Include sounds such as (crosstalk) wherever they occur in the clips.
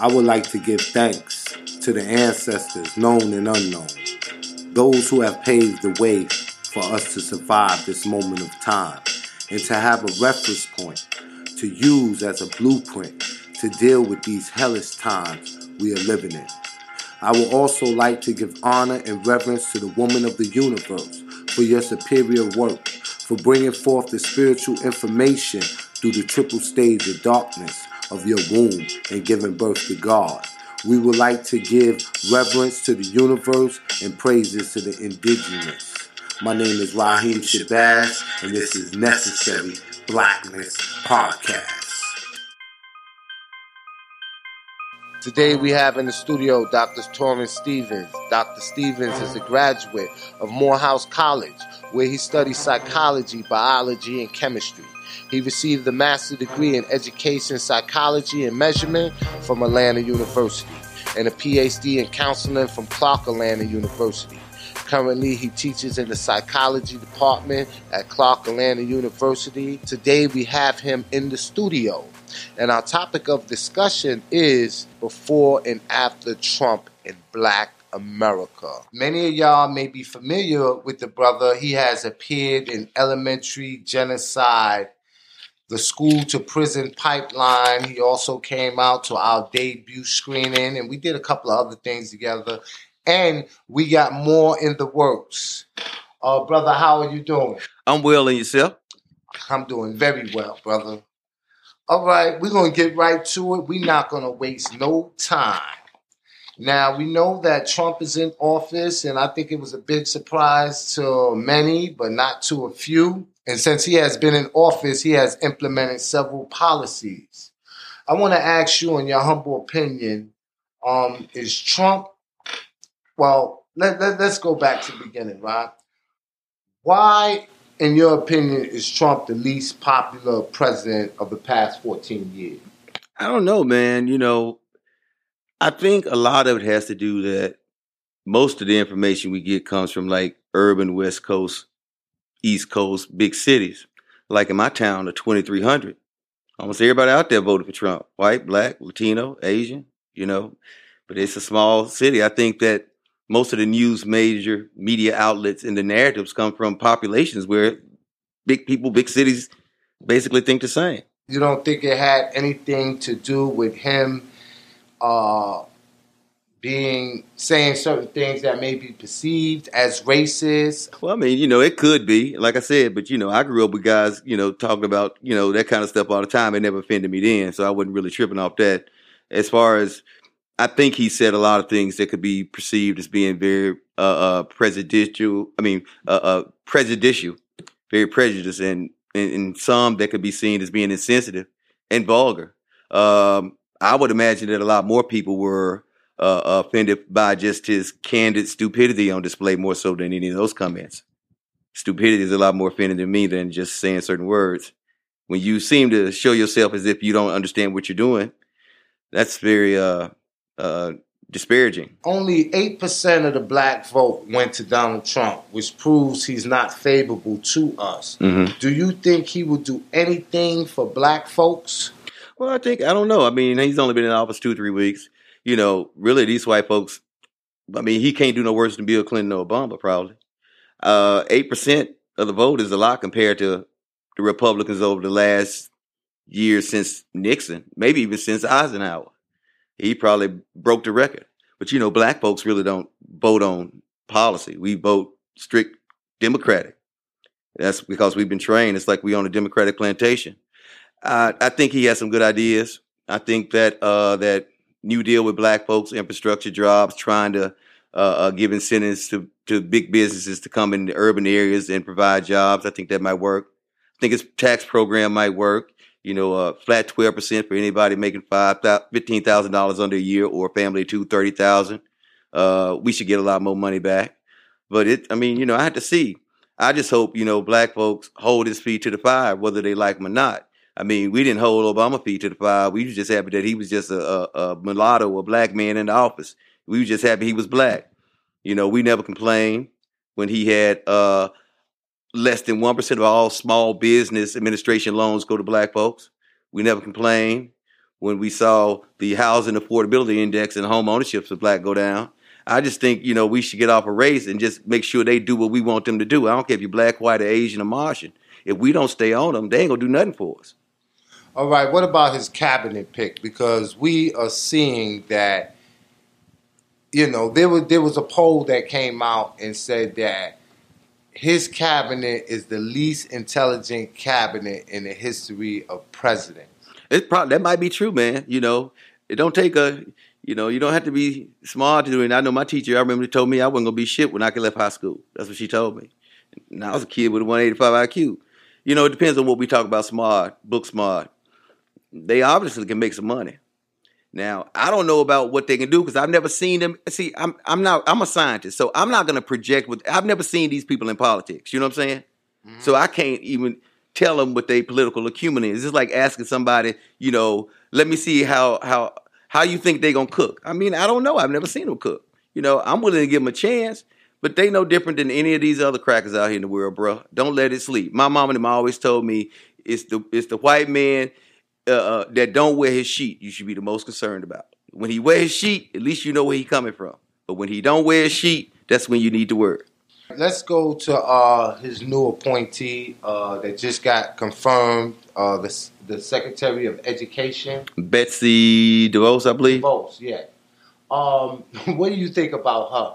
I would like to give thanks to the ancestors, known and unknown, those who have paved the way for us to survive this moment of time and to have a reference point to use as a blueprint to deal with these hellish times we are living in. I would also like to give honor and reverence to the woman of the universe for your superior work, for bringing forth the spiritual information through the triple stage of darkness of your womb and giving birth to God. We would like to give reverence to the universe and praises to the indigenous. My name is Raheem Shabazz, and this is Necessary Blackness Podcast. Today we have in the studio Dr. Torrance Stevens. Dr. Stevens is a graduate of Morehouse College, where he studied psychology, biology, and chemistry. He received a master's degree in education, psychology, and measurement from Atlanta University, and a PhD in counseling from Clark Atlanta University. Currently, he teaches in the psychology department at Clark Atlanta University. Today, we have him in the studio. And our topic of discussion is before and after Trump in Black America. Many of y'all may be familiar with the brother. He has appeared in Elementary Genocide, the School to Prison Pipeline. He also came out to our debut screening, and we did a couple of other things together. And we got more in the works. Uh, brother, how are you doing? I'm well, and yourself? I'm doing very well, brother. All right, we're going to get right to it. We're not going to waste no time. Now, we know that Trump is in office, and I think it was a big surprise to many, but not to a few. And since he has been in office, he has implemented several policies. I want to ask you, in your humble opinion, um, is Trump, well, let, let, let's go back to the beginning, right? Why in your opinion, is Trump the least popular president of the past 14 years? I don't know, man. You know, I think a lot of it has to do that most of the information we get comes from like urban West Coast, East Coast, big cities. Like in my town, the 2300, almost everybody out there voted for Trump white, black, Latino, Asian, you know. But it's a small city. I think that most of the news major media outlets and the narratives come from populations where big people, big cities basically think the same. You don't think it had anything to do with him uh, being saying certain things that may be perceived as racist? Well, I mean, you know, it could be, like I said, but you know, I grew up with guys, you know, talking about, you know, that kind of stuff all the time. It never offended me then, so I wasn't really tripping off that. As far as I think he said a lot of things that could be perceived as being very uh, uh, prejudicial. I mean, uh, uh, prejudicial, very prejudiced, and, and, some that could be seen as being insensitive and vulgar. Um, I would imagine that a lot more people were uh, offended by just his candid stupidity on display more so than any of those comments. Stupidity is a lot more offending to me than just saying certain words. When you seem to show yourself as if you don't understand what you're doing, that's very uh, uh, disparaging. Only 8% of the black vote went to Donald Trump, which proves he's not favorable to us. Mm-hmm. Do you think he will do anything for black folks? Well, I think, I don't know. I mean, he's only been in office two, three weeks. You know, really, these white folks, I mean, he can't do no worse than Bill Clinton or Obama, probably. Uh, 8% of the vote is a lot compared to the Republicans over the last year since Nixon, maybe even since Eisenhower he probably broke the record. But you know, black folks really don't vote on policy. We vote strict Democratic. That's because we've been trained. It's like we own a Democratic plantation. I, I think he has some good ideas. I think that uh, that New Deal with black folks, infrastructure jobs, trying to uh, uh, give incentives to, to big businesses to come in the urban areas and provide jobs. I think that might work. I think his tax program might work you know, uh, flat 12% for anybody making five $15,000 under a year or family two, 30,000. Uh, we should get a lot more money back. But it, I mean, you know, I have to see. I just hope, you know, black folks hold his feet to the fire, whether they like him or not. I mean, we didn't hold Obama feet to the fire. We were just happy that he was just a, a, a mulatto, a black man in the office. We were just happy he was black. You know, we never complained when he had uh, less than 1% of all small business administration loans go to black folks. We never complained when we saw the housing affordability index and home ownership of black go down. I just think, you know, we should get off a race and just make sure they do what we want them to do. I don't care if you're black, white, or Asian, or Martian. If we don't stay on them, they ain't gonna do nothing for us. All right, what about his cabinet pick? Because we are seeing that, you know, there was there was a poll that came out and said that his cabinet is the least intelligent cabinet in the history of presidents. It's probably that might be true, man. You know, it don't take a you know, you don't have to be smart to do it. I know my teacher, I remember, told me I wasn't gonna be shit when I left high school. That's what she told me. And I was a kid with a 185 IQ. You know, it depends on what we talk about smart, book smart. They obviously can make some money. Now, I don't know about what they can do because I've never seen them. See, I'm I'm not I'm a scientist, so I'm not gonna project with I've never seen these people in politics. You know what I'm saying? Mm-hmm. So I can't even tell them what their political acumen is. It's like asking somebody, you know, let me see how how how you think they're gonna cook. I mean, I don't know. I've never seen them cook. You know, I'm willing to give them a chance, but they no different than any of these other crackers out here in the world, bro. Don't let it sleep. My mom and them always told me it's the it's the white man uh, uh, that don't wear his sheet, you should be the most concerned about. When he wears his sheet, at least you know where he coming from. But when he don't wear his sheet, that's when you need to worry. Let's go to uh, his new appointee uh, that just got confirmed, uh, the, the Secretary of Education. Betsy DeVos, I believe. DeVos, yeah. Um, (laughs) what do you think about her?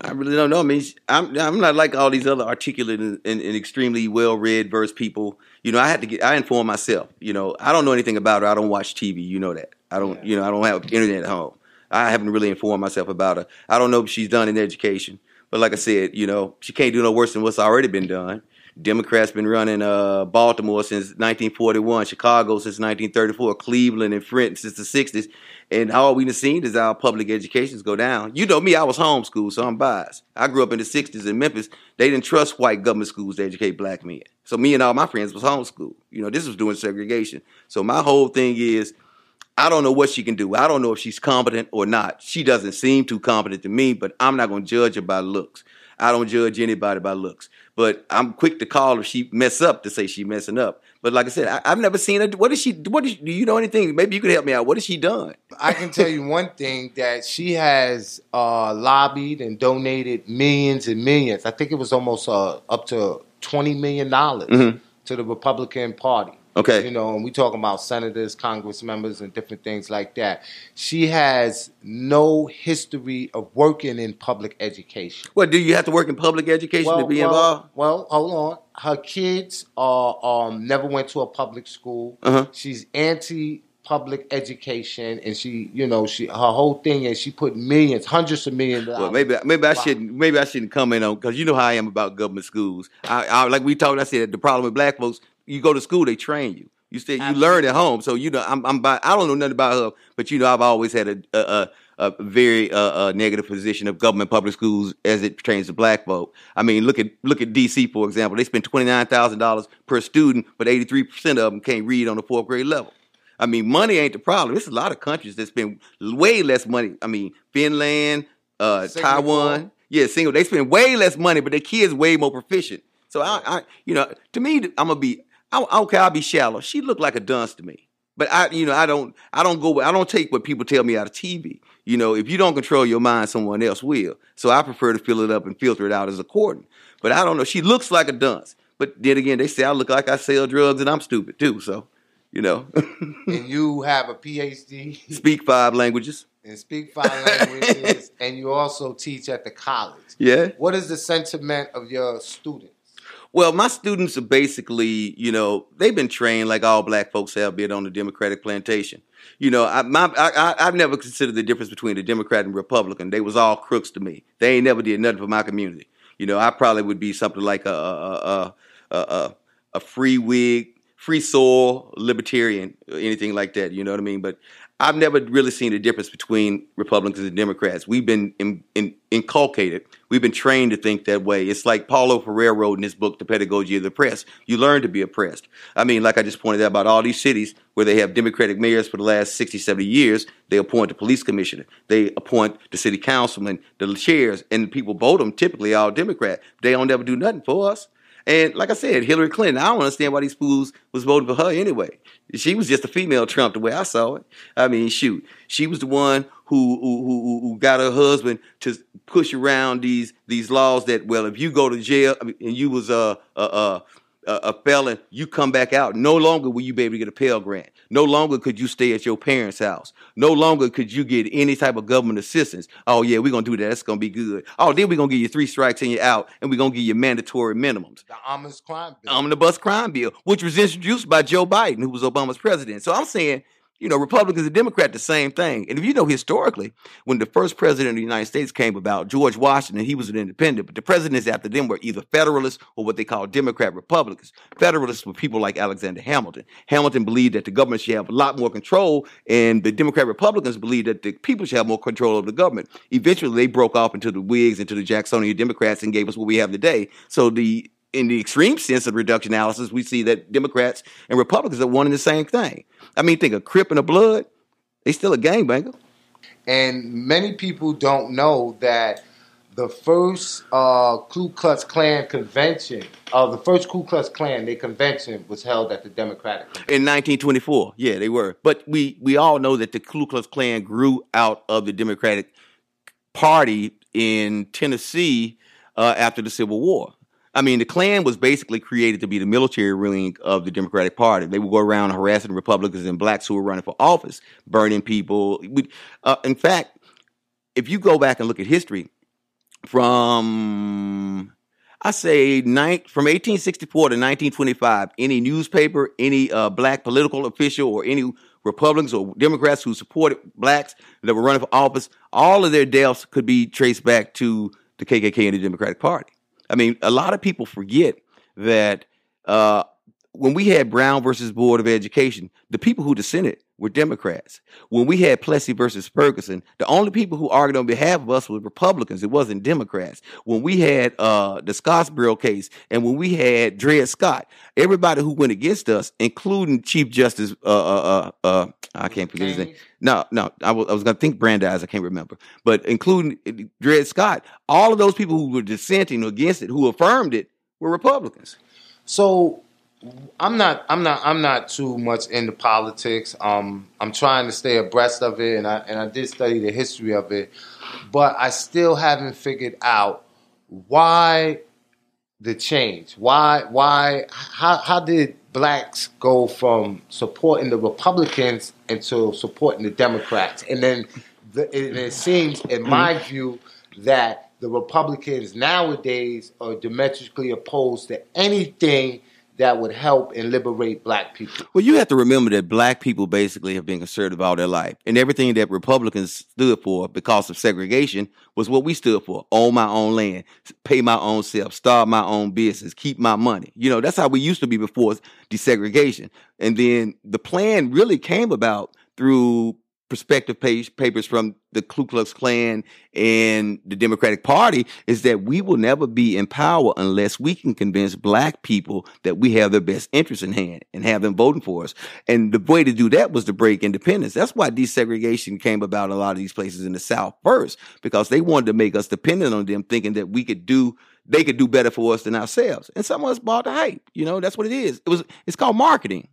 I really don't know. I mean, I'm I'm not like all these other articulate and, and, and extremely well read verse people. You know, I had to get I inform myself. You know, I don't know anything about her. I don't watch TV. You know that. I don't. Yeah. You know, I don't have internet at home. I haven't really informed myself about her. I don't know if she's done in education, but like I said, you know, she can't do no worse than what's already been done. Democrats been running uh, Baltimore since 1941, Chicago since 1934, Cleveland and Flint since the 60s. And all we've seen is our public educations go down. You know me, I was homeschooled, so I'm biased. I grew up in the 60s in Memphis. They didn't trust white government schools to educate black men. So me and all my friends was homeschooled. You know, this was doing segregation. So my whole thing is, I don't know what she can do. I don't know if she's competent or not. She doesn't seem too competent to me, but I'm not going to judge her by looks. I don't judge anybody by looks. But I'm quick to call if she mess up to say she messing up. But like I said, I, have never seen her. What is she? What is? Do you know anything? Maybe you could help me out. What has she done? I can tell you one thing that she has uh, lobbied and donated millions and millions. I think it was almost uh, up to twenty million dollars mm-hmm. to the Republican Party. Okay. You know, and we talking about senators, congress members, and different things like that. She has no history of working in public education. Well, do you have to work in public education well, to be well, involved? Well, hold on. Her kids are um, never went to a public school. Uh-huh. She's anti public education, and she, you know, she her whole thing is she put millions, hundreds of millions. Well, maybe maybe I wow. shouldn't maybe I shouldn't comment on because you know how I am about government schools. I, I like we talked. I said the problem with black folks you go to school, they train you. You stay, you learn at home. So you know, I'm, I'm by, I don't know nothing about her, but you know, I've always had a a, a, very uh, a negative position of government public schools as it pertains to black folk. I mean, look at look at DC for example. They spend twenty nine thousand dollars per student, but eighty three percent of them can't read on the fourth grade level. I mean, money ain't the problem. There's a lot of countries that spend way less money. I mean, Finland, uh, Taiwan, yeah, single. They spend way less money, but their kids way more proficient. So I, I, you know, to me, I'm gonna be I, okay, I'll be shallow. She looked like a dunce to me. But I, you know, I don't, I don't go, I don't take what people tell me out of TV. You know, if you don't control your mind, someone else will. So I prefer to fill it up and filter it out as according. But I don't know. She looks like a dunce. But then again, they say I look like I sell drugs and I'm stupid too. So, you know. (laughs) and you have a PhD. Speak five languages. And speak five languages. and you also teach at the college. (laughs) Yeah. What is the sentiment of your students? Well, my students are basically, you know, they've been trained like all black folks have been on the Democratic plantation. You know, I, my, I, I've never considered the difference between a Democrat and Republican. They was all crooks to me. They ain't never did nothing for my community. You know, I probably would be something like a a a, a, a free Whig, free soil libertarian, anything like that. You know what I mean? But I've never really seen a difference between Republicans and Democrats. We've been in, in, inculcated, we've been trained to think that way. It's like Paulo Freire wrote in his book, The Pedagogy of the Oppressed. You learn to be oppressed. I mean, like I just pointed out about all these cities where they have Democratic mayors for the last 60, 70 years, they appoint the police commissioner, they appoint the city councilman, the chairs, and the people vote them typically all Democrat. They don't ever do nothing for us. And like I said, Hillary Clinton, I don't understand why these fools was voting for her anyway. She was just a female Trump the way I saw it. I mean, shoot, she was the one who who who, who got her husband to push around these these laws that well, if you go to jail I mean, and you was a a, a a, felon, you come back out. No longer will you be able to get a Pell Grant. No longer could you stay at your parents' house. No longer could you get any type of government assistance. Oh yeah, we're gonna do that. That's gonna be good. Oh, then we're gonna give you three strikes and you're out, and we're gonna give you mandatory minimums. The omnibus crime bill. Omnibus crime bill, which was introduced by Joe Biden, who was Obama's president. So I'm saying you know, Republicans and Democrats, the same thing. And if you know historically, when the first president of the United States came about, George Washington, he was an independent, but the presidents after them were either Federalists or what they call Democrat Republicans. Federalists were people like Alexander Hamilton. Hamilton believed that the government should have a lot more control, and the Democrat Republicans believed that the people should have more control of the government. Eventually, they broke off into the Whigs, into the Jacksonian Democrats, and gave us what we have today. So the in the extreme sense of reduction analysis, we see that Democrats and Republicans are wanting the same thing. I mean, think of Crip and a Blood, they still a gangbanger. And many people don't know that the first uh, Ku Klux Klan convention, uh, the first Ku Klux Klan, their convention was held at the Democratic. convention. In 1924, yeah, they were. But we, we all know that the Ku Klux Klan grew out of the Democratic Party in Tennessee uh, after the Civil War. I mean, the Klan was basically created to be the military wing of the Democratic Party. They would go around harassing Republicans and blacks who were running for office, burning people. Uh, in fact, if you go back and look at history, from I say from 1864 to 1925, any newspaper, any uh, black political official, or any Republicans or Democrats who supported blacks that were running for office, all of their deaths could be traced back to the KKK and the Democratic Party. I mean, a lot of people forget that uh, when we had Brown versus Board of Education, the people who dissented were Democrats. When we had Plessy versus Ferguson, the only people who argued on behalf of us were Republicans. It wasn't Democrats. When we had uh, the Scottsboro case and when we had Dred Scott, everybody who went against us, including Chief Justice, uh, uh, uh, uh I can't forget his name. No, no, I was, I was going to think Brandeis. I can't remember, but including uh, Dred Scott, all of those people who were dissenting against it, who affirmed it, were Republicans. So I'm not I'm not I'm not too much into politics. Um, I'm trying to stay abreast of it, and I and I did study the history of it, but I still haven't figured out why the change. Why why how how did blacks go from supporting the Republicans into supporting the Democrats, and then the, it, it seems, in my view, that the Republicans nowadays are diametrically opposed to anything that would help and liberate black people. Well, you have to remember that black people basically have been conservative all their life. And everything that Republicans stood for because of segregation was what we stood for. Own my own land, pay my own self, start my own business, keep my money. You know, that's how we used to be before desegregation. And then the plan really came about through perspective page, papers from the Ku Klux Klan and the Democratic Party is that we will never be in power unless we can convince black people that we have their best interests in hand and have them voting for us. And the way to do that was to break independence. That's why desegregation came about in a lot of these places in the South first, because they wanted to make us dependent on them, thinking that we could do they could do better for us than ourselves. And some of us bought the hype. You know, that's what it is. It was it's called marketing.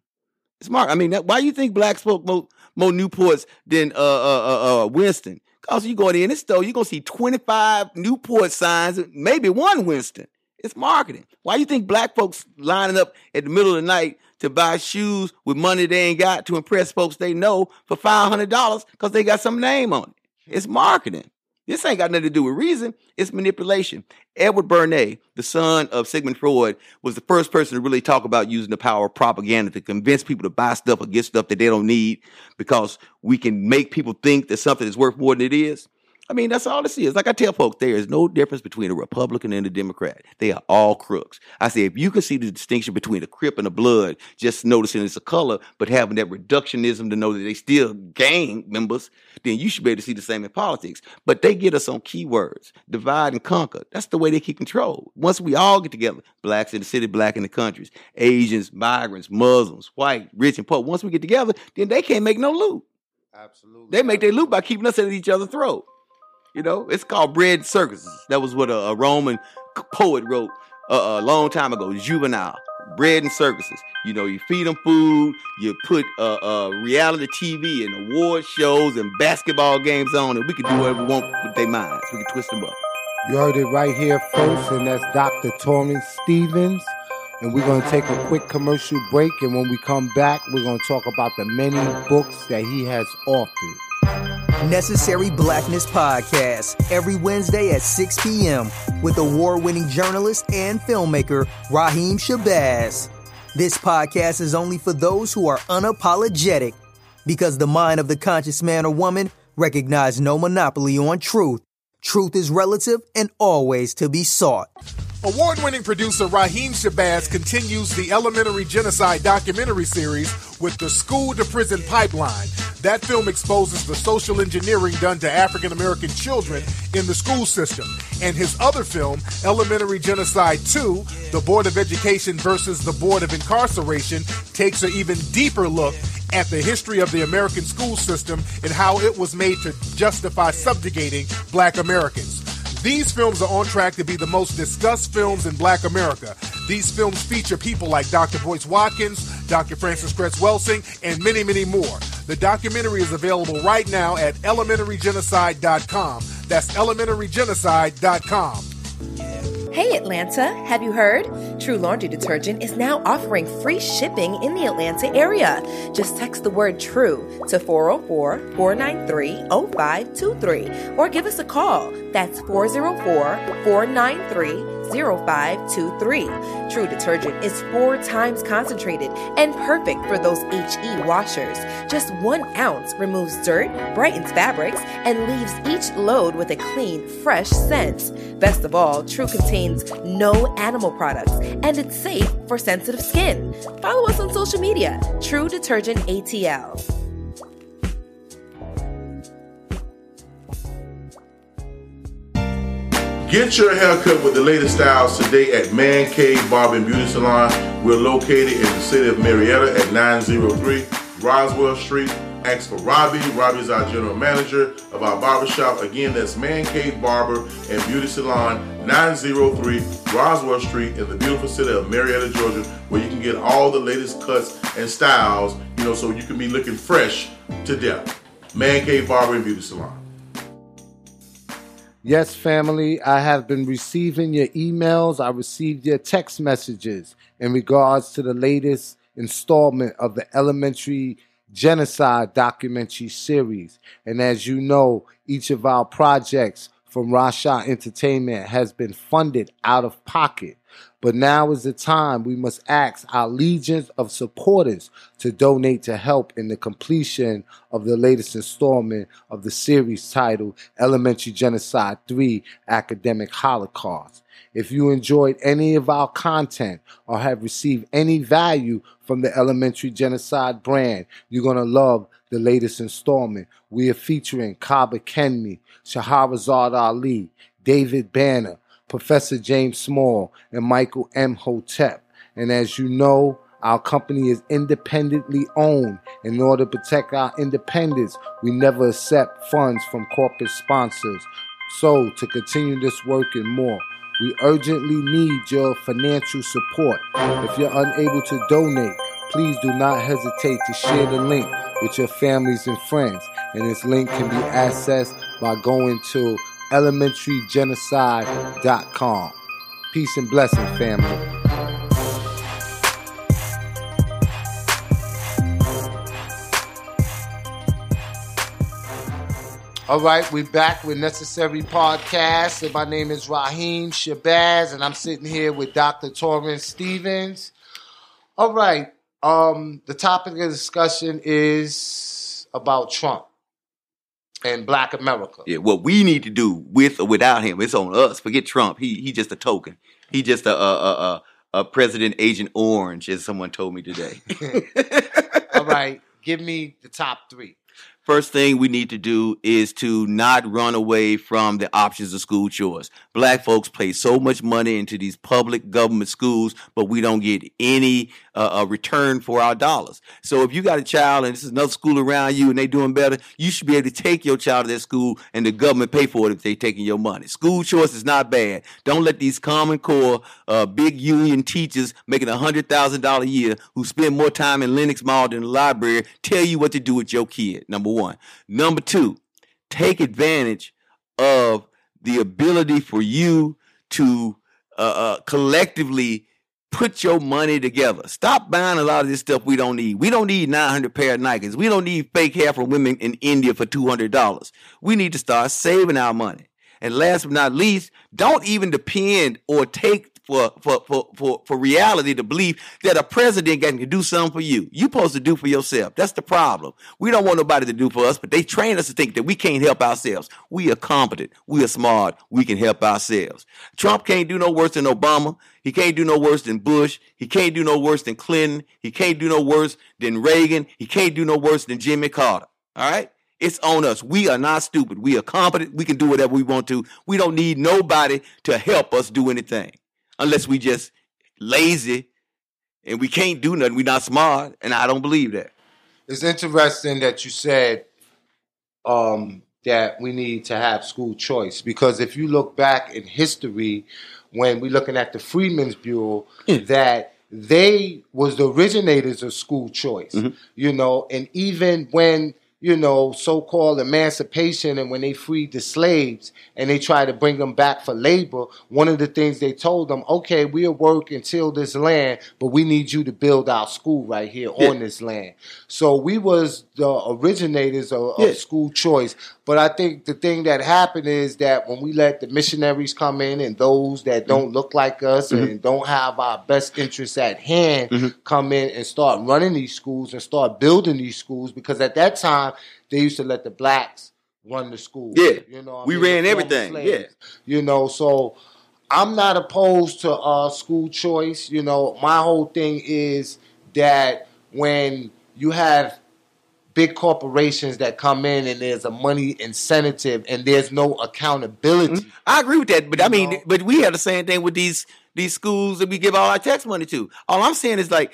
It's mark. I mean, that, why do you think blacks spoke more, more Newports than uh, uh, uh, uh, Winston? Cause you go in this store, you're gonna see 25 Newport signs, maybe one Winston. It's marketing. Why you think black folks lining up at the middle of the night to buy shoes with money they ain't got to impress folks they know for five hundred dollars because they got some name on it? It's marketing. This ain't got nothing to do with reason. It's manipulation. Edward Bernays, the son of Sigmund Freud, was the first person to really talk about using the power of propaganda to convince people to buy stuff or get stuff that they don't need because we can make people think that something is worth more than it is. I mean, that's all this is. Like I tell folks, there is no difference between a Republican and a Democrat. They are all crooks. I say, if you can see the distinction between a Crip and a Blood, just noticing it's a color, but having that reductionism to know that they still gang members, then you should be able to see the same in politics. But they get us on keywords, divide and conquer. That's the way they keep control. Once we all get together, blacks in the city, black in the countries, Asians, migrants, Muslims, white, rich and poor, once we get together, then they can't make no loot. Absolutely. They make their loot by keeping us at each other's throat. You know, it's called bread circuses. That was what a, a Roman poet wrote. a, a long time ago, Juvenal, bread and circuses. You know, you feed them food, you put uh, uh, reality TV and award shows and basketball games on, and we can do whatever we want with their minds. We can twist them up. You heard it right here first, and that's Dr. Torrance Stevens. And we're going to take a quick commercial break, and when we come back, we're going to talk about the many books that he has authored. Necessary Blackness Podcast every Wednesday at 6 p.m. with award winning journalist and filmmaker Raheem Shabazz. This podcast is only for those who are unapologetic because the mind of the conscious man or woman recognizes no monopoly on truth. Truth is relative and always to be sought. Award winning producer Raheem Shabazz continues the Elementary Genocide documentary series with the School to Prison Pipeline. That film exposes the social engineering done to African American children in the school system. And his other film, Elementary Genocide 2, The Board of Education versus the Board of Incarceration, takes an even deeper look at the history of the American school system and how it was made to justify subjugating black Americans. These films are on track to be the most discussed films in black America. These films feature people like Dr. Boyce Watkins, Dr. Francis Cress Welsing, and many, many more. The documentary is available right now at elementarygenocide.com. That's elementarygenocide.com. Hey Atlanta, have you heard? True Laundry Detergent is now offering free shipping in the Atlanta area. Just text the word TRUE to 404 493 0523 or give us a call. That's 404 493 0523. True Detergent is four times concentrated and perfect for those HE washers. Just one ounce removes dirt, brightens fabrics, and leaves each load with a clean, fresh scent. Best of all, True contains no animal products and it's safe for sensitive skin. Follow us on social media, True Detergent ATL. Get your haircut with the latest styles today at Man Cave Barber and Beauty Salon. We're located in the city of Marietta at 903 Roswell Street. Ask for Robbie. Robbie's our general manager of our barbershop. Again, that's Man Cave Barber and Beauty Salon, 903 Roswell Street in the beautiful city of Marietta, Georgia, where you can get all the latest cuts and styles, you know, so you can be looking fresh to death. Man Cave Barber and Beauty Salon. Yes, family, I have been receiving your emails. I received your text messages in regards to the latest installment of the Elementary Genocide documentary series. And as you know, each of our projects from Rasha Entertainment has been funded out of pocket. But now is the time we must ask our legions of supporters to donate to help in the completion of the latest installment of the series titled Elementary Genocide 3 Academic Holocaust. If you enjoyed any of our content or have received any value from the Elementary Genocide brand, you're going to love the latest installment. We are featuring Kaba Kamene, Shahrazad Ali, David Banner, Professor James Small, and Michael Imhotep. And as you know, our company is independently owned. In order to protect our independence, we never accept funds from corporate sponsors. So, to continue this work and more, we urgently need your financial support. If you're unable to donate, please do not hesitate to share the link with your families and friends. And this link can be accessed by going to elementarygenocide.com. Peace and blessing, family. All right, we're back with Necessary Podcast. And my name is Raheem Shabazz, and I'm sitting here with Dr. Torrance Stevens. All right, um, the topic of discussion is about Trump and Black America. Yeah, what we need to do with or without him, it's on us. Forget Trump. He he just a token. He just a a a, a, a President Agent Orange, as someone told me today. (laughs) All right, (laughs) give me the top three. First thing we need to do is to not run away from the options of school choice. Black folks pay so much money into these public government schools, but we don't get any uh, uh, return for our dollars. So if you got a child and this is another school around you and they're doing better, you should be able to take your child to that school and the government pay for it if they taking your money. School choice is not bad. Don't let these Common Core uh, big union teachers making a hundred thousand dollar a year who spend more time in Lenox Mall than the library tell you what to do with your kid. Number one. Number two, take advantage of the ability for you to uh, uh, collectively put your money together. Stop buying a lot of this stuff we don't need. We don't need 900 pair of Nikes. We don't need fake hair from women in India for $200. We need to start saving our money. And last but not least, don't even depend or take for, for, for, for, for reality to believe that a president can do something for you. You supposed to do for yourself. That's the problem. We don't want nobody to do for us, but they train us to think that we can't help ourselves. We are competent. We are smart. We can help ourselves. Trump can't do no worse than Obama. He can't do no worse than Bush. He can't do no worse than Clinton. He can't do no worse than Reagan. He can't do no worse than Jimmy Carter. All right? It's on us. We are not stupid. We are competent. We can do whatever we want to. We don't need nobody to help us do anything unless we just lazy and we can't do nothing. We're not smart, and I don't believe that. It's interesting that you said um, that we need to have school choice because if you look back in history, when we're looking at the Freedmen's Bureau, Yeah. that they was the originators of school choice, Mhm. you know, and even when you know so-called emancipation and when they freed the slaves and they tried to bring them back for labor, one of the things they told them, okay, we'll work until this land, but we need you to build our school right here Yeah. on this land. So we was the originators of, of school choice. But I think the thing that happened is that when we let the missionaries come in and those that don't look like us Mhm. and don't have our best interests at hand Mhm. come in and start running these schools and start building these schools because at that time they used to let the blacks run the school. Yeah. you know, We mean, ran everything, slaves. you know. So I'm not opposed to uh, school choice. You know, my whole thing is that when you have big corporations that come in and there's a money incentive and there's no accountability. I agree with that, but I mean, know? but we have the same thing with these these schools that we give all our tax money to. All I'm saying is like,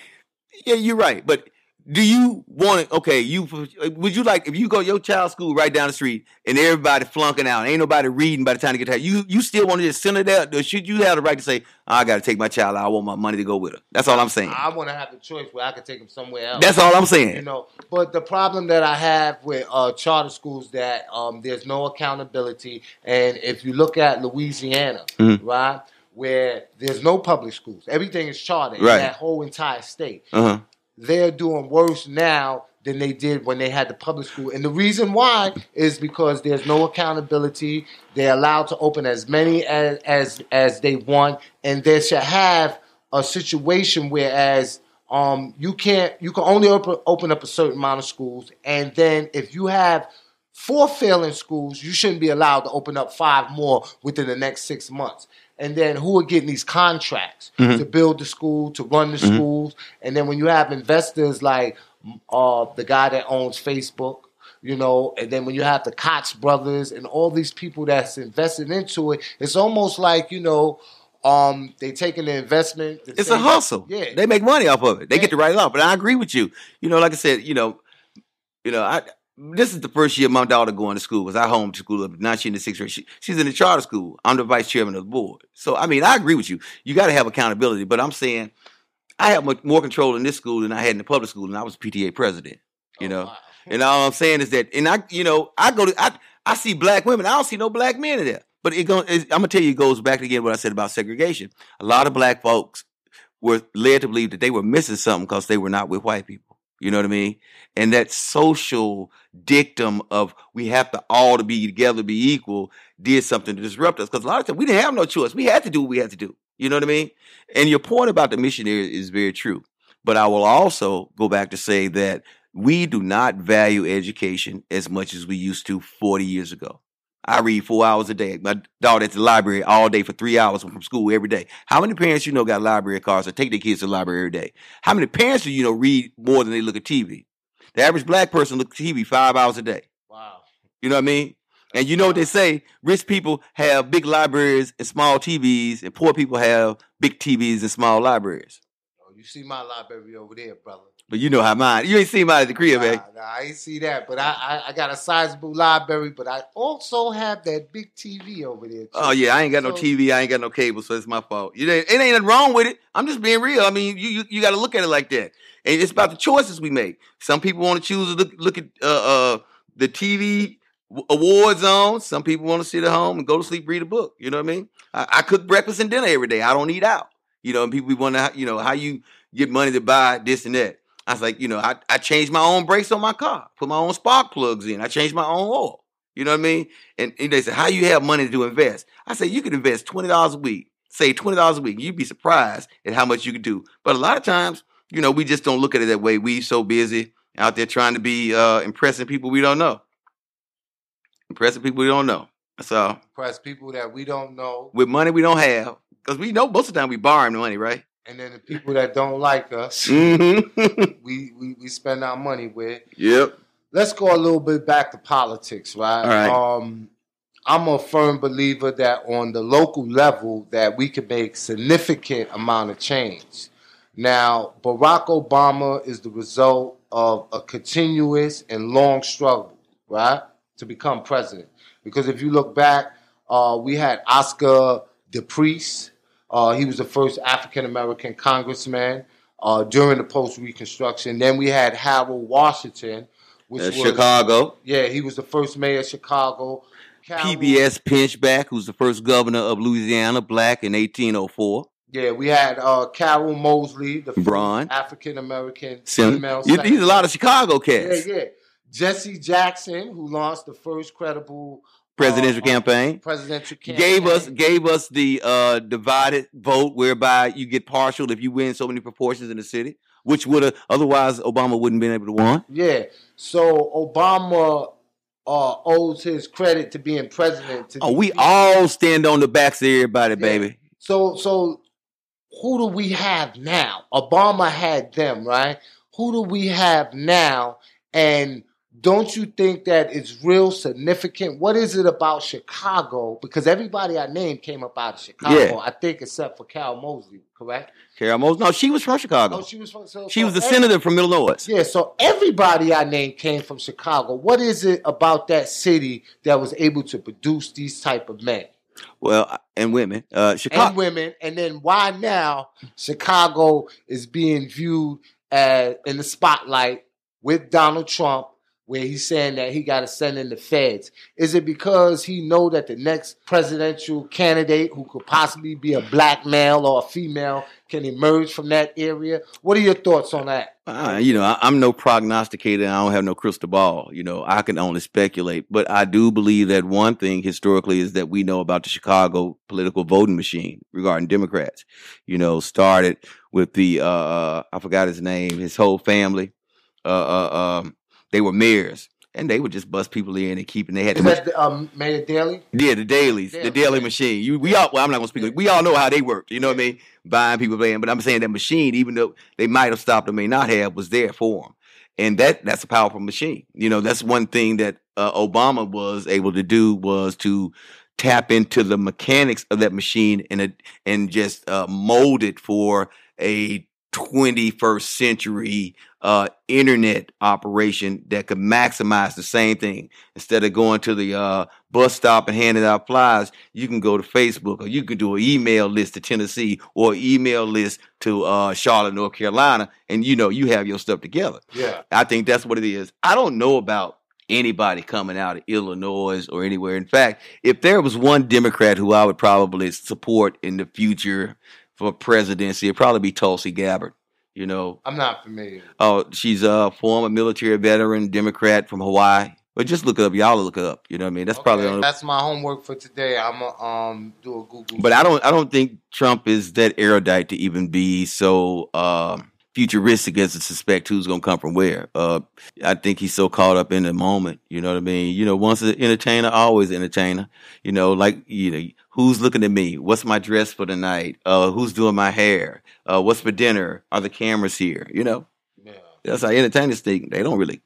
yeah, you're right, but do you want it? Okay, you would you like if you go your child's school right down the street and everybody flunking out, ain't nobody reading by the time they get there. You you still want to just send it there? Or should you have the right to say, I got to take my child out? I want my money to go with her. That's all I'm saying. I want to have the choice where I can take them somewhere else. That's all I'm saying you know. But the problem that I have with uh, charter schools that um, there's no accountability, and if you look at Louisiana, Mhm. right, where there's no public schools, everything is charter in that whole entire state. Uh huh. They're doing worse now than they did when they had the public school. And the reason why is because there's no accountability. They're allowed to open as many as as, as they want, and they should have a situation whereas um, you can't you can only open, open up a certain amount of schools, and then if you have four failing schools, you shouldn't be allowed to open up five more within the next six months. And then who are getting these contracts to build the school, to run the schools? And then when you have investors like uh, the guy that owns Facebook, you know, and then when you have the Koch brothers and all these people that's invested into it, it's almost like you know, um, they taking the investment. the It's a hustle. Yeah, They make money off of it. They Yeah. get to write it off. But I agree with you. You know, like I said, you know, you know, I this is the first year my daughter going to school. Was I home to school? Now she's in the sixth grade. She, she's in the charter school. I'm the vice chairman of the board. So I mean, I agree with you. You got to have accountability. But I'm saying, I have much more control in this school than I had in the public school, and I was PTA president. You Oh, know, wow. (laughs) and all I'm saying is that, and I, you know, I go to, I, I see black women. I don't see no black men in there. But it go, it's, I'm gonna tell you, it goes back again what I said about segregation. A lot of black folks were led to believe that they were missing something because they were not with white people. You know what I mean? And that social dictum of we have to all to be together, be equal, did something to disrupt us. Because a lot of times we didn't have no choice. We had to do what we had to do. You know what I mean? And your point about the missionary is very true. But I will also go back to say that we do not value education as much as we used to 40 years ago. I read four hours a day. My daughter at the library all day for three hours from school every day. How many parents you know got library cards or take their kids to the library every day? How many parents do you know read more than they look at TV? The average black person looks at TV five hours a day. Wow. You know what I mean? And you know what they say? Rich people have big libraries and small TVs, and poor people have big TVs and small libraries. Oh, you see my library over there, brother. But you know how mine. You ain't seen mine at the crib, eh? Nah, nah, I ain't see that, but I, I I got a sizable library, but I also have that big TV over there. Too. Oh yeah, I ain't got no TV, I ain't got no cable, so it's my fault. You ain't, it ain't nothing wrong with it. I'm just being real. I mean, you you, you got to look at it like that, and it's about the choices we make. Some people want to choose to look look at uh, uh the TV awards on. Some people want to sit at home and go to sleep, read a book. You know what I mean? I, I cook breakfast and dinner every day. I don't eat out. You know, and people wonder, you know, how you get money to buy this and that. I was like, you know, I, I changed my own brakes on my car, put my own spark plugs in. I changed my own oil. You know what I mean? And, and they said, how you have money to invest? I said, you could invest twenty dollars a week, say twenty dollars a week. You'd be surprised at how much you could do. But a lot of times, you know, we just don't look at it that way. We so busy out there trying to be uh, impressing people we don't know, impressing people we don't know. So Press people that we don't know, with money we don't have, because we know most of the time we borrowing the money, right? And then the people that don't like us, Mm-hmm. we, we we spend our money with. yep. Let's go a little bit back to politics, right? Um, I'm a firm believer that on the local level that we can make significant amount of change. Now, Barack Obama is the result of a continuous and long struggle, right, to become president. Because if you look back, uh, we had Oscar DePriest. Uh, he was the first African American congressman uh, during the post Reconstruction. Then we had Harold Washington, which was Chicago. yeah, he was the first mayor of Chicago. PBS Pinchback, who's the first governor of Louisiana, black in 1804. Yeah, we had uh, Carol Moseley, the Braun. African American female. you- These a lot of Chicago Yeah, cats. yeah. Jesse Jackson, who launched the first credible Presidential uh, campaign. presidential campaign, Gave us gave us the uh, divided vote, whereby you get partial if you win so many proportions in the city, which would have otherwise Obama wouldn't been able to win. Yeah, so Obama uh, owes his credit to being president. To Oh, we these- all stand on the backs of everybody, baby. So, so who do we have now? Obama had them, right? Who do we have now? And don't you think that it's real significant? What is it about Chicago? Because everybody I named came up out of Chicago, Yeah. I think, except for Cal Mosley, correct? Carol Moses. No, she was from Chicago. Oh, she was from. So, she so was the every- senator from Illinois. Yeah, so everybody I named came from Chicago. What is it about that city that was able to produce these type of men? Well, and women. Uh, Chicago. and women, and then why now Chicago is being viewed as in the spotlight with Donald Trump, where he's saying that he got to send in the feds. Is it because he know that the next presidential candidate, who could possibly be a black male or a female, can emerge from that area? What are your thoughts on that? Uh, you know, I, I'm no prognosticator. I don't have no crystal ball. You know, I can only speculate. But I do believe that one thing historically is that we know about the Chicago political voting machine regarding Democrats. You know, started with the uh, uh I forgot his name, his whole family. Uh, uh um, they were mayors, and they would just bust people in and keep. And they had Is the that the, um, Mayor Daley? yeah, the Daleys, the Daley, Daley machine. You, we all, well, I'm not gonna speak. We all know how they worked. You know what I mean? Buying people, paying. But I'm saying that machine, even though they might have stopped or may not have, was there for them, and that that's a powerful machine. You know, that's one thing that uh, Obama was able to do was to tap into the mechanics of that machine and it, and just uh, mold it for a 21st century uh, internet operation that could maximize the same thing. Instead of going to the uh, bus stop and handing out flyers, you can go to Facebook or you can do an email list to Tennessee or email list to uh, Charlotte, North Carolina, and you know you have your stuff together. Yeah. I think that's what it is. I don't know about anybody coming out of Illinois or anywhere. In fact, if there was one Democrat who I would probably support in the future for presidency, it'd probably be Tulsi Gabbard. You know, I'm not familiar. oh, she's a former military veteran, Democrat from Hawaii. But just look it up. Y'all look it up. You know what I mean? That's probably Okay, only. that's my homework for today. I'm gonna um do a Google. But I don't. I don't think Trump is that erudite to even be so um, futuristic as to suspect who's going to come from where. Uh, I think he's so caught up in the moment. You know what I mean? You know, once an entertainer, always entertainer. You know, like you know, who's looking at me? What's my dress for the night? Uh, who's doing my hair? Uh, what's for dinner? Are the cameras here? You know. Yeah. That's how entertainers think. They don't really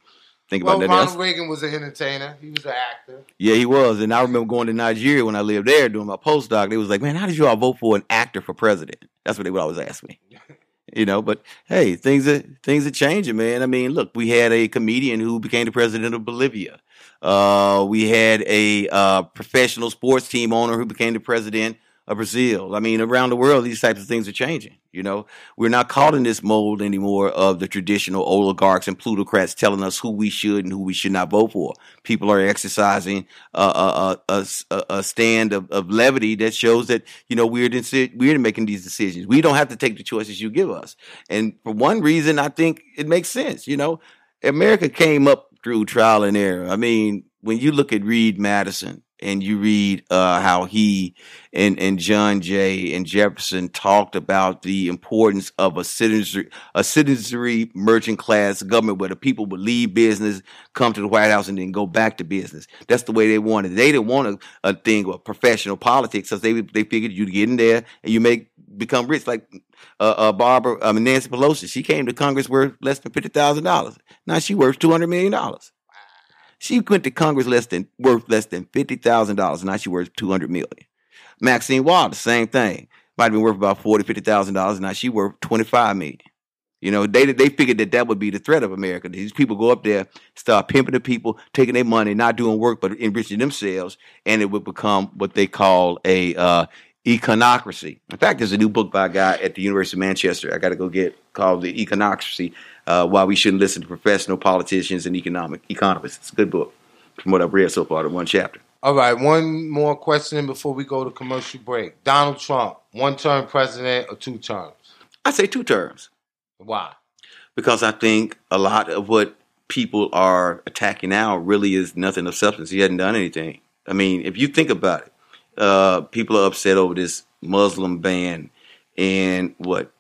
think about Well, that. Ronald Reagan was an entertainer. He was an actor. Yeah, he was. And I remember going to Nigeria when I lived there doing my postdoc. They was like, man, how did you all vote for an actor for president? That's what they would always ask me. (laughs) You know, but hey, things are things are changing, man. I mean, look, we had a comedian who became the president of Bolivia. Uh, we had a uh, professional sports team owner who became the president of Brazil. I mean, around the world, these types of things are changing. You know, we're not caught in this mold anymore of the traditional oligarchs and plutocrats telling us who we should and who we should not vote for. People are exercising uh, a, a, a, a stand of, of levity that shows that you know we're in, we're making these decisions. We don't have to take the choices you give us. And for one reason, I think it makes sense. You know, America came up through trial and error. I mean, when you look at Reed Madison and you read uh, how he and, and John Jay and Jefferson talked about the importance of a citizenry, a citizenry merchant class government where the people would leave business, come to the White House, and then go back to business. That's the way they wanted. They didn't want a, a thing of professional politics because they they figured you'd get in there and you make become rich. Like uh, uh, Barbara, I mean Nancy Pelosi, she came to Congress worth less than fifty thousand dollars. Now she worth two hundred million dollars. She went to Congress less than worth less than fifty thousand dollars. Now she worth two hundred million. Maxine Waters, same thing. Might have been worth about forty, fifty thousand dollars. And now she worth twenty five million. You know, they they figured that that would be the threat of America. These people go up there, start pimping the people, taking their money, not doing work, but enriching themselves, and it would become what they call a uh, econocracy. In fact, there's a new book by a guy at the University of Manchester. I got to go get called the Econocracy. Uh, why we shouldn't listen to professional politicians and economic economists. It's a good book from what I've read so far. The one chapter. All right, one more question before we go to commercial break. Donald Trump, one term president or two terms? I say two terms. Why? Because I think a lot of what people are attacking now really is nothing of substance. He hasn't done anything. I mean, if you think about it, uh, people are upset over this Muslim ban, and what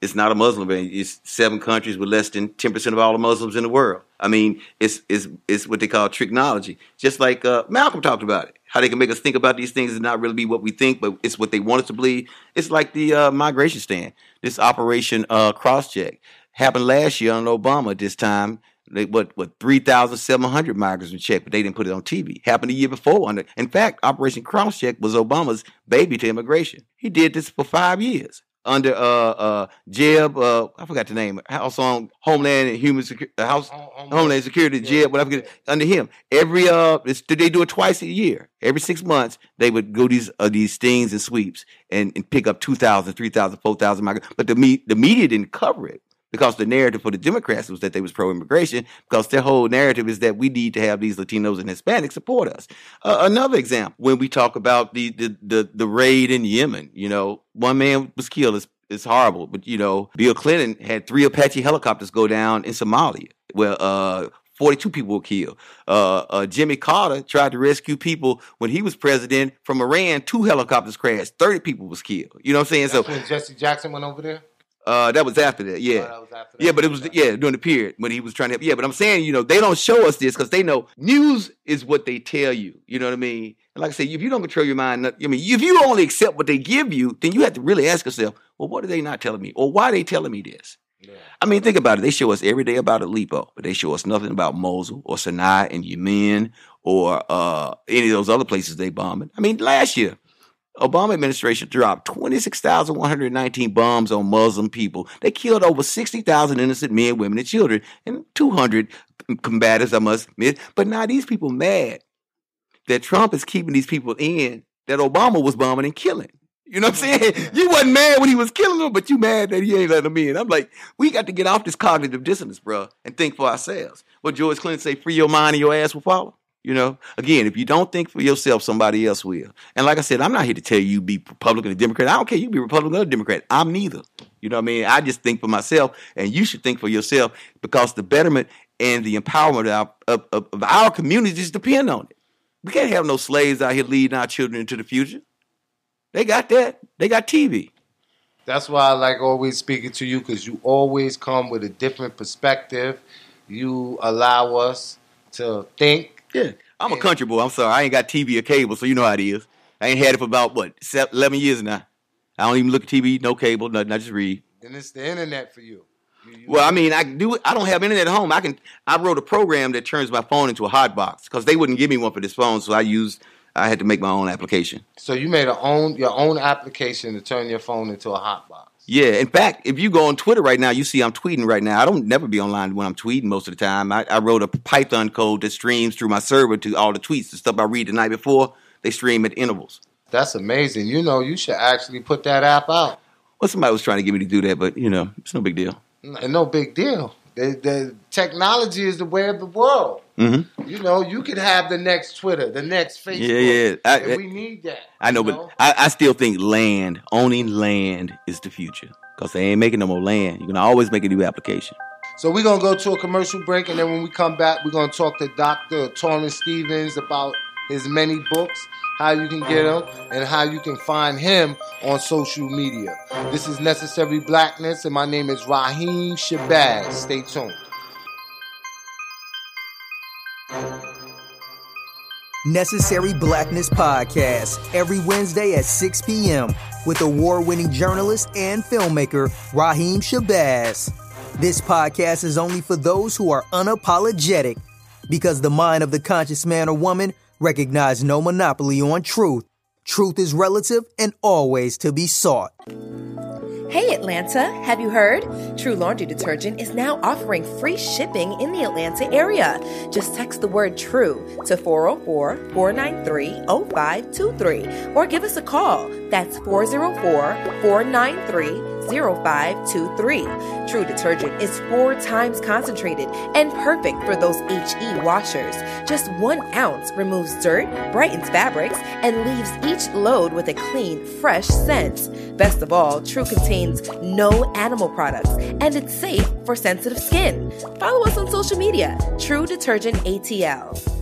it's not a Muslim ban. It's seven countries with less than ten percent of all the Muslims in the world. I mean, it's it's it's what they call technology. Just like uh, Malcolm talked about it, how they can make us think about these things and not really be what we think, but it's what they want us to believe. It's like the uh, migration stand. This Operation uh, Cross Check happened last year on Obama. This time they what what three thousand seven hundred migrants were checked, but they didn't put it on TV. Happened the year before. Under in fact, Operation Crosscheck was Obama's baby to immigration. He did this for five years under uh uh Jeb uh I forgot the name House on Homeland and Human Security House Homeland, Homeland Security yeah. Jeb whatever under him. Every uh they do it twice a year. Every six months they would go these uh, these stings and sweeps and, and pick up 2,000 3,000 4,000 migrants. But the me- the media didn't cover it because the narrative for the Democrats was that they was pro-immigration because their whole narrative is that we need to have these Latinos and Hispanics support us. Uh, another example, when we talk about the, the, the, the, raid in Yemen, you know, one man was killed. It's, it's horrible. But, you know, Bill Clinton had three Apache helicopters go down in Somalia where, uh, 42 people were killed. Uh, uh, Jimmy Carter tried to rescue people when he was president from Iran. Two helicopters crashed. 30 people was killed. You know what I'm saying? That's so when Jesse Jackson went over there? Uh, that was after that, yeah, oh, that after that. yeah. But it was yeah during the period when he was trying to. Yeah, but I'm saying you know they don't show us this because they know news is what they tell you. You know what I mean? And like I said, if you don't control your mind, I mean, if you only accept what they give you, then you have to really ask yourself, well, what are they not telling me, or why are they telling me this? Yeah. I mean, think about it. They show us every day about Aleppo, but they show us nothing about Mosul or Sinai and Yemen or uh, any of those other places they bombed. I mean, last year Obama administration dropped 26,119 bombs on Muslim people. They killed over 60,000 innocent men, women, and children, and 200 combatants, I must admit. But now these people mad that Trump is keeping these people in that Obama was bombing and killing. You know what I'm saying? (laughs) You wasn't mad when he was killing them, but you mad that he ain't letting them in. I'm like, we got to get off this cognitive dissonance, bro, and think for ourselves. What George Clinton say, free your mind and your ass will follow. You know, again, if you don't think for yourself, somebody else will. And like I said, I'm not here to tell you be Republican or Democrat. I don't care you be Republican or Democrat. I'm neither. You know what I mean? I just think for myself, and you should think for yourself because the betterment and the empowerment of, of, of, of our communities depend on it. We can't have no slaves out here leading our children into the future. They got that. They got TV. That's why I like always speaking to you because you always come with a different perspective. You allow us to think yeah, I'm a country boy. I'm sorry, I ain't got TV or cable, so you know how it is. I ain't had it for about what eleven years now. I don't even look at TV, no cable, nothing. I just read. And it's the internet for you. Well, I mean, I do. I don't have internet at home. I can. I wrote a program that turns my phone into a hot box because they wouldn't give me one for this phone, so I used. I had to make my own application. So you made a own your own application to turn your phone into a hotbox. Yeah. In fact, if you go on Twitter right now, you see I'm tweeting right now. I don't never be online when I'm tweeting most of the time. I, I wrote a Python code that streams through my server to all the tweets, the stuff I read the night before. They stream at intervals. That's amazing. You know, you should actually put that app out. Well, somebody was trying to get me to do that, but you know, it's no big deal. No big deal. The, the technology is the way of the world. Mm-hmm. You know, you could have the next Twitter, the next Facebook. Yeah, yeah. I- and we need that. I know, you but I, I still think land, owning land, is the future because they ain't making no more land. You can always make a new application. So we're gonna go to a commercial break, and then when we come back, we're gonna talk to Dr. Torrance Stevens about his many books, how you can get them, and how you can find him on social media. This is Necessary Blackness, and my name is Raheem Shabazz. Stay tuned. Necessary Blackness Podcast every Wednesday at 6 p.m. with award winning journalist and filmmaker Raheem Shabazz. This podcast is only for those who are unapologetic because the mind of the conscious man or woman recognize no monopoly on truth. Truth is relative and always to be sought. Hey Atlanta, have you heard? True Laundry Detergent is now offering free shipping in the Atlanta area. Just text the word TRUE to 404 493 0523 or give us a call. That's 404 493 0523. True Detergent is four times concentrated and perfect for those HE washers. Just one ounce removes dirt, brightens fabrics, and leaves each load with a clean, fresh scent. Best of all, True contains no animal products and it's safe for sensitive skin. Follow us on social media, True Detergent ATL.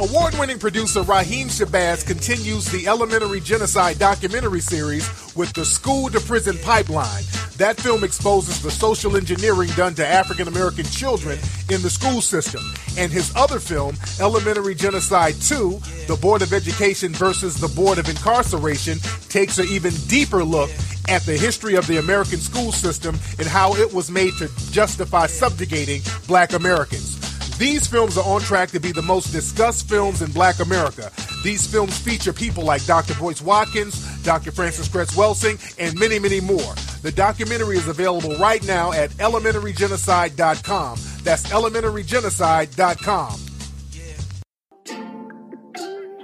Award winning producer Raheem Shabazz continues the Elementary Genocide documentary series with The School to Prison Pipeline. That film exposes the social engineering done to African American children in the school system. And his other film, Elementary Genocide 2, The Board of Education versus the Board of Incarceration, takes an even deeper look at the history of the American school system and how it was made to justify subjugating black Americans. These films are on track to be the most discussed films in black America. These films feature people like Dr. Boyce Watkins, Dr. Frances Cress Welsing, and many, many more. The documentary is available right now at elementarygenocide.com. That's elementarygenocide.com.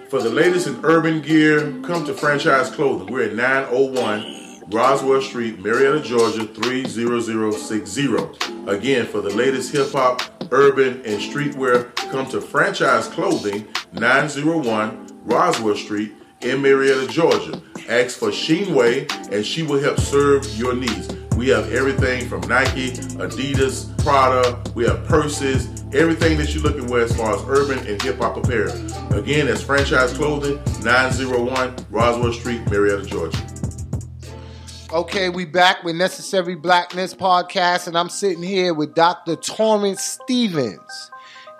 For the latest in urban gear, come to Franchise Clothing. We're at 901 Roswell Street, Marietta, Georgia 30060. Again, for the latest hip hop, urban, and streetwear, come to Franchise Clothing, 901 Roswell Street in Marietta, Georgia. Ask for Sheenway, and she will help serve your needs. We have everything from Nike, Adidas, Prada. We have purses, everything that you're looking for as far as urban and hip hop apparel. Again, that's Franchise Clothing, 901 Roswell Street, Marietta, Georgia. Okay, we back with Necessary Blackness podcast, and I'm sitting here with Dr. Torrance Stevens.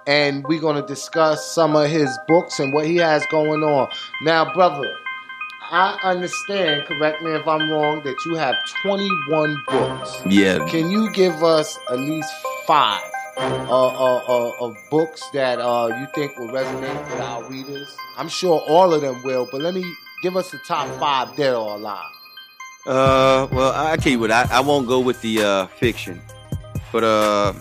And we're going to discuss some of his books and what he has going on. Now, brother, I understand, correct me if I'm wrong, that you have 21 books. Yeah. Can you give us at least five uh, uh, uh, of books that uh, you think will resonate with our readers? I'm sure all of them will, but let me give us the top five dead or alive. Uh, well, I tell you what, I, I won't go with the uh, fiction, but uh,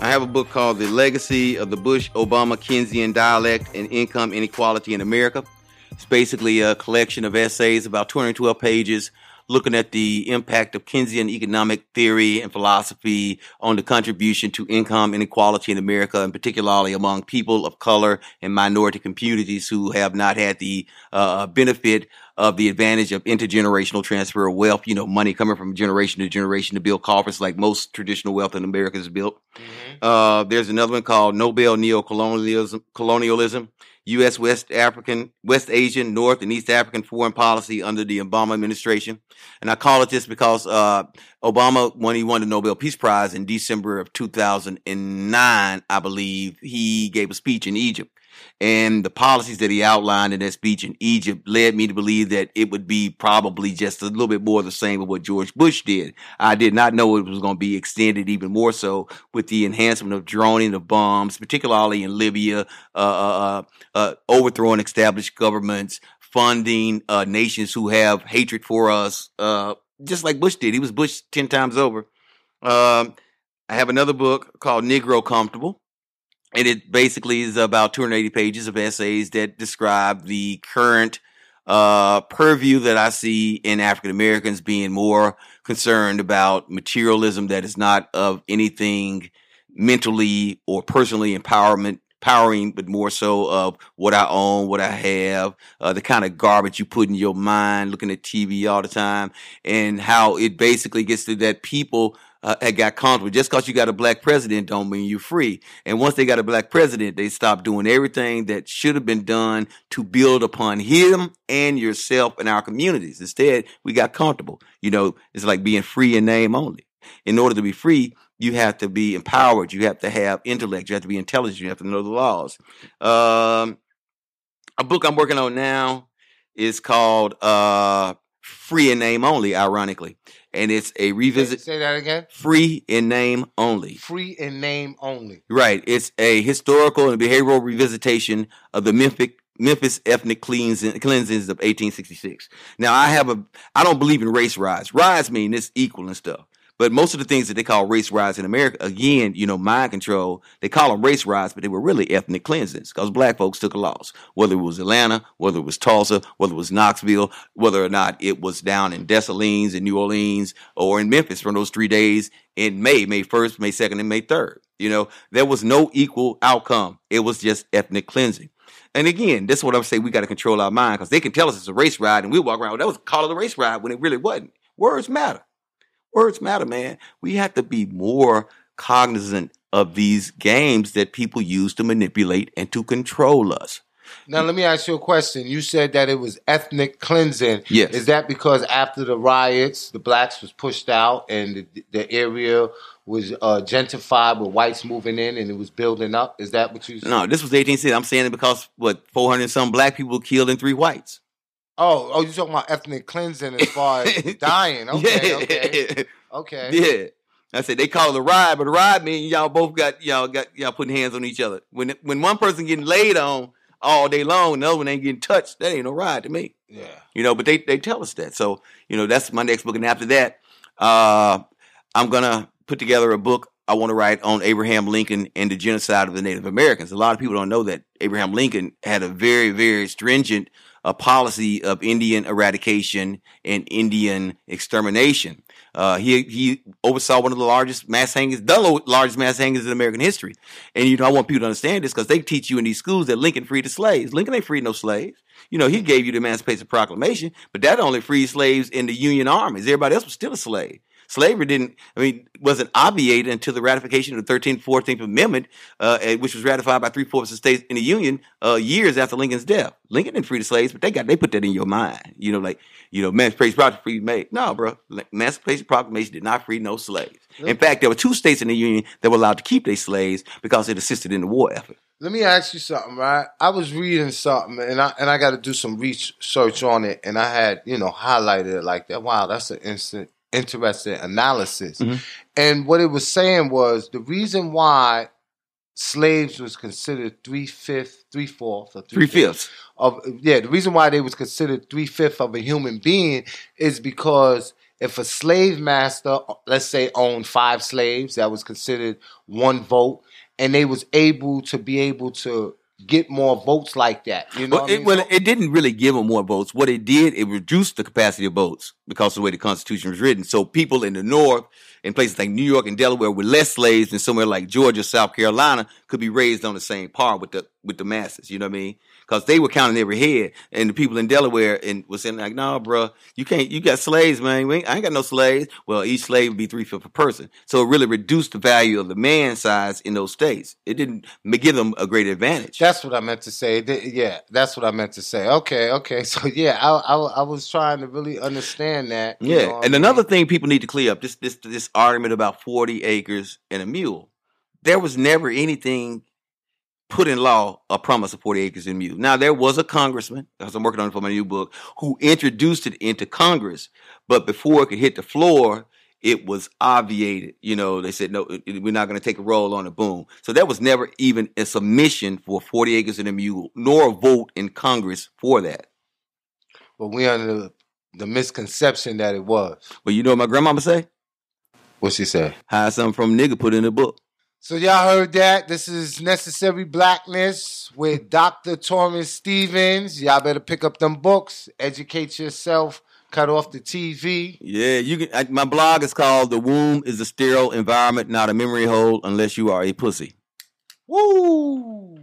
I have a book called "The Legacy of the Bush Obama Keynesian Dialect and Income Inequality in America." It's basically a collection of essays, about 212 pages, looking at the impact of Keynesian economic theory and philosophy on the contribution to income inequality in America, and particularly among people of color and minority communities who have not had the uh, benefit of the advantage of intergenerational transfer of wealth, you know, money coming from generation to generation to build coffers like most traditional wealth in America is built. Uh, there's another one called Nobel Neocolonialism, Colonialism, U.S. West African, West Asian, North and East African foreign policy under the Obama administration. And I call it this because, uh, Obama, when he won the Nobel Peace Prize in December of 2009, I believe, he gave a speech in Egypt. And the policies that he outlined in that speech in Egypt led me to believe that it would be probably just a little bit more the same of what George Bush did. I did not know it was going to be extended even more so with the enhancement of droning of bombs, particularly in Libya, uh, uh, uh, overthrowing established governments, funding uh, nations who have hatred for us, uh, just like Bush did. He was Bush 10 times over. Um, I have another book called Negro Comfortable and it basically is about 280 pages of essays that describe the current uh, purview that I see in African Americans being more concerned about materialism that is not of anything mentally or personally empowerment empowering, but more so of what I own, what I have, uh, the kind of garbage you put in your mind, looking at TV all the time, and how it basically gets to that people uh, got comfortable. Just because you got a black president don't mean you're free. And once they got a black president, they stopped doing everything that should have been done to build upon him and yourself and our communities. Instead, we got comfortable. You know, it's like being free in name only. In order to be free, you have to be empowered. You have to have intellect. You have to be intelligent. You have to know the laws. Um, a book I'm working on now is called uh, Free in Name Only, ironically and it's a revisit. Say that again. Free in name only. Free in name only. Right. It's a historical and behavioral revisitation of the Memphis Memphis ethnic cleansing, cleansings of 1866. Now, I have a, I don't believe in race riots. Riots mean it's equal and stuff. But most of the things that they call race riots in America, again, you know, mind control, they call them race riots, but they were really ethnic cleansings because black folks took a loss. Whether it was Atlanta, whether it was Tulsa, whether it was Knoxville, whether or not it was down in Dessalines in New Orleans or in Memphis for those three days in May, May 1st, May 2nd, and May 3rd. You know, there was no equal outcome. It was just ethnic cleansing. And again, this is what I'm saying. We got to control our mind because they can tell us it's a race ride and we walk around. Well, that was call it a race ride when it really wasn't. Words matter. Words matter, man. We have to be more cognizant of these games that people use to manipulate and to control us. Now, let me ask you a question. You said that it was ethnic cleansing. Yes. Is that because after the riots, the blacks was pushed out and the, the area was uh, gentrified with whites moving in and it was building up? Is that what you said? No, this was 1860. I'm saying it because, what, 400 some black people killed and three whites. Oh, oh, you talking about ethnic cleansing as far as (laughs) dying? Okay, yeah. okay, okay. Yeah. I said they call it a ride, but a ride means y'all both got y'all got y'all putting hands on each other. When when one person getting laid on all day long, the other one ain't getting touched, that ain't no ride to me. Yeah. You know, but they they tell us that. So, you know, that's my next book. And after that, uh, I'm gonna put together a book I want to write on Abraham Lincoln and the genocide of the Native Americans. A lot of people don't know that Abraham Lincoln had a very, very stringent a policy of Indian eradication and Indian extermination. Uh, he he oversaw one of the largest mass hangings, the largest mass hangings in American history. And you know, I want people to understand this because they teach you in these schools that Lincoln freed the slaves. Lincoln ain't freed no slaves. You know, he gave you the Emancipation Proclamation, but that only freed slaves in the Union armies. Everybody else was still a slave. Slavery didn't, I mean, wasn't obviated until the ratification of the 13th, 14th Amendment, uh, which was ratified by three fourths of states in the Union uh, years after Lincoln's death. Lincoln didn't free the slaves, but they got they put that in your mind. You know, like you know, Emancipation Proclamation made. No, bro, Emancipation Proclamation did not free no slaves. In fact, there were two states in the Union that were allowed to keep their slaves because it assisted in the war effort. Let me ask you something, right? I was reading something, and I and I got to do some research on it, and I had you know highlighted it like that. Wow, that's an instant interesting analysis. Mm-hmm. And what it was saying was the reason why slaves was considered three fifths, three fourths, or three fifths of yeah. The reason why they was considered three fifths of a human being is because if a slave master, let's say, owned five slaves, that was considered one vote, and they was able to be able to get more votes like that. You know, well, it, well, it didn't really give them more votes. What it did, it reduced the capacity of votes because of the way the Constitution was written. So people in the North, in places like New York and Delaware, with less slaves than somewhere like Georgia, South Carolina, could be raised on the same par with the with the masses. You know what I mean? because they were counting every head, and the people in Delaware and was saying like, "No, bro, you can't. You got slaves, man. Ain't, I ain't got no slaves." Well, each slave would be three fifths a person, so it really reduced the value of the man size in those states. It didn't give them a great advantage. That's what I meant to say. Yeah, that's what I meant to say. Okay, okay. (laughs) So yeah, I I, I was trying to really understand. that. Yeah, know and I another thing people need to clear up this this this argument about forty acres and a mule. There was never anything put in law a promise of forty acres and a mule. Now there was a congressman, because I'm working on it for my new book, who introduced it into Congress, but before it could hit the floor, it was obviated. You know, they said no, we're not going to take a roll on it. Boom. So that was never even a submission for forty acres and a mule, nor a vote in Congress for that. But we under the, the misconception that it was. Well, you know what my grandmama say? What she say? Hide something from nigga, put in the book. So y'all heard that. This is Necessary Blackness with Dr. Torrance Stevens. Y'all better pick up them books, educate yourself, cut off the TV. Yeah, you can. I, my blog is called "The Womb is a Sterile Environment, Not a Memory Hole, Unless You Are a Pussy." Woo!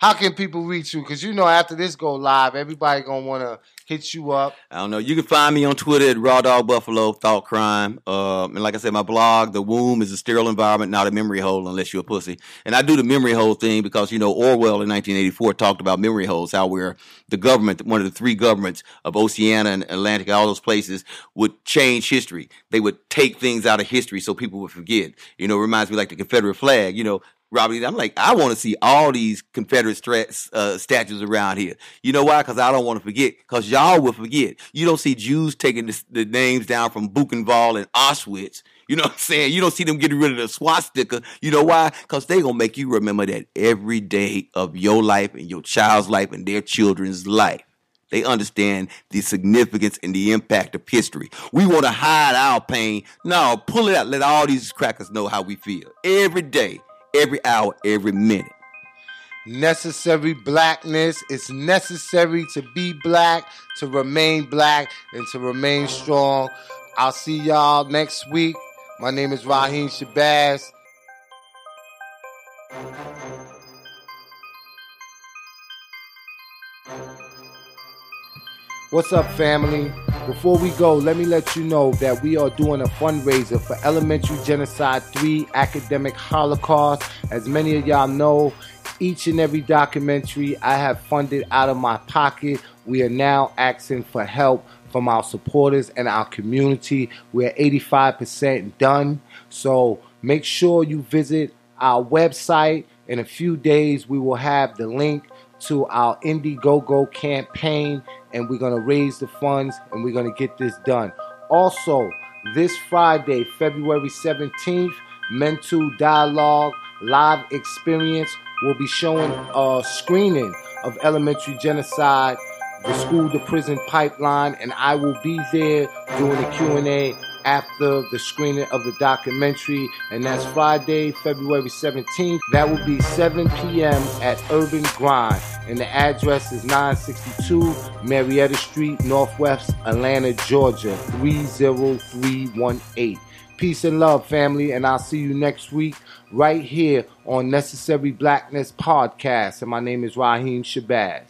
How can people reach you? Because you know after this go live, everybody gonna wanna hit you up. I don't know. You can find me on Twitter at Raw Dog Buffalo Thought Crime. Um, and like I said, my blog, "The Womb is a Sterile Environment, Not a Memory Hole, Unless You're a Pussy." And I do the memory hole thing because you know Orwell in 1984 talked about memory holes, how we're the government, one of the three governments of Oceania and Atlantic, all those places would change history. They would take things out of history so people would forget. You know, it reminds me like the Confederate flag. You know, Robbie, I'm like, I want to see all these Confederate uh, statues around here. You know why? Because I don't want to forget. Because y'all will forget. You don't see Jews taking the, the names down from Buchenwald and Auschwitz. You know what I'm saying? You don't see them getting rid of the swastika. You know why? Because they going to make you remember that every day of your life and your child's life and their children's life. They understand the significance and the impact of history. We want to hide our pain. No, pull it out. Let all these crackers know how we feel. Every day, every hour, every minute. Necessary blackness. It's necessary to be black, to remain black, and to remain strong. I'll see y'all next week. My name is Raheem Shabazz. What's up, family? Before we go, let me let you know that we are doing a fundraiser for Elementary Genocide 3 Academic Holocaust. As many of y'all know, each and every documentary I have funded out of my pocket. We are now asking for help from our supporters and our community. We're 85% done. So make sure you visit our website. In a few days, we will have the link to our Indiegogo campaign, and we're going to raise the funds and we're going to get this done. Also, this Friday, February 17th, Mental Dialogue Live Experience will be showing a screening of Elementary Genocide, the School to Prison Pipeline, and I will be there doing a Q&A after the screening of the documentary, and that's Friday, February 17th. That will be 7 p.m. at Urban Grind, and the address is 962 Marietta Street, Northwest Atlanta, Georgia, 30318. Peace and love, family, and I'll see you next week right here on Necessary Blackness Podcast. And my name is Raheem Shabazz.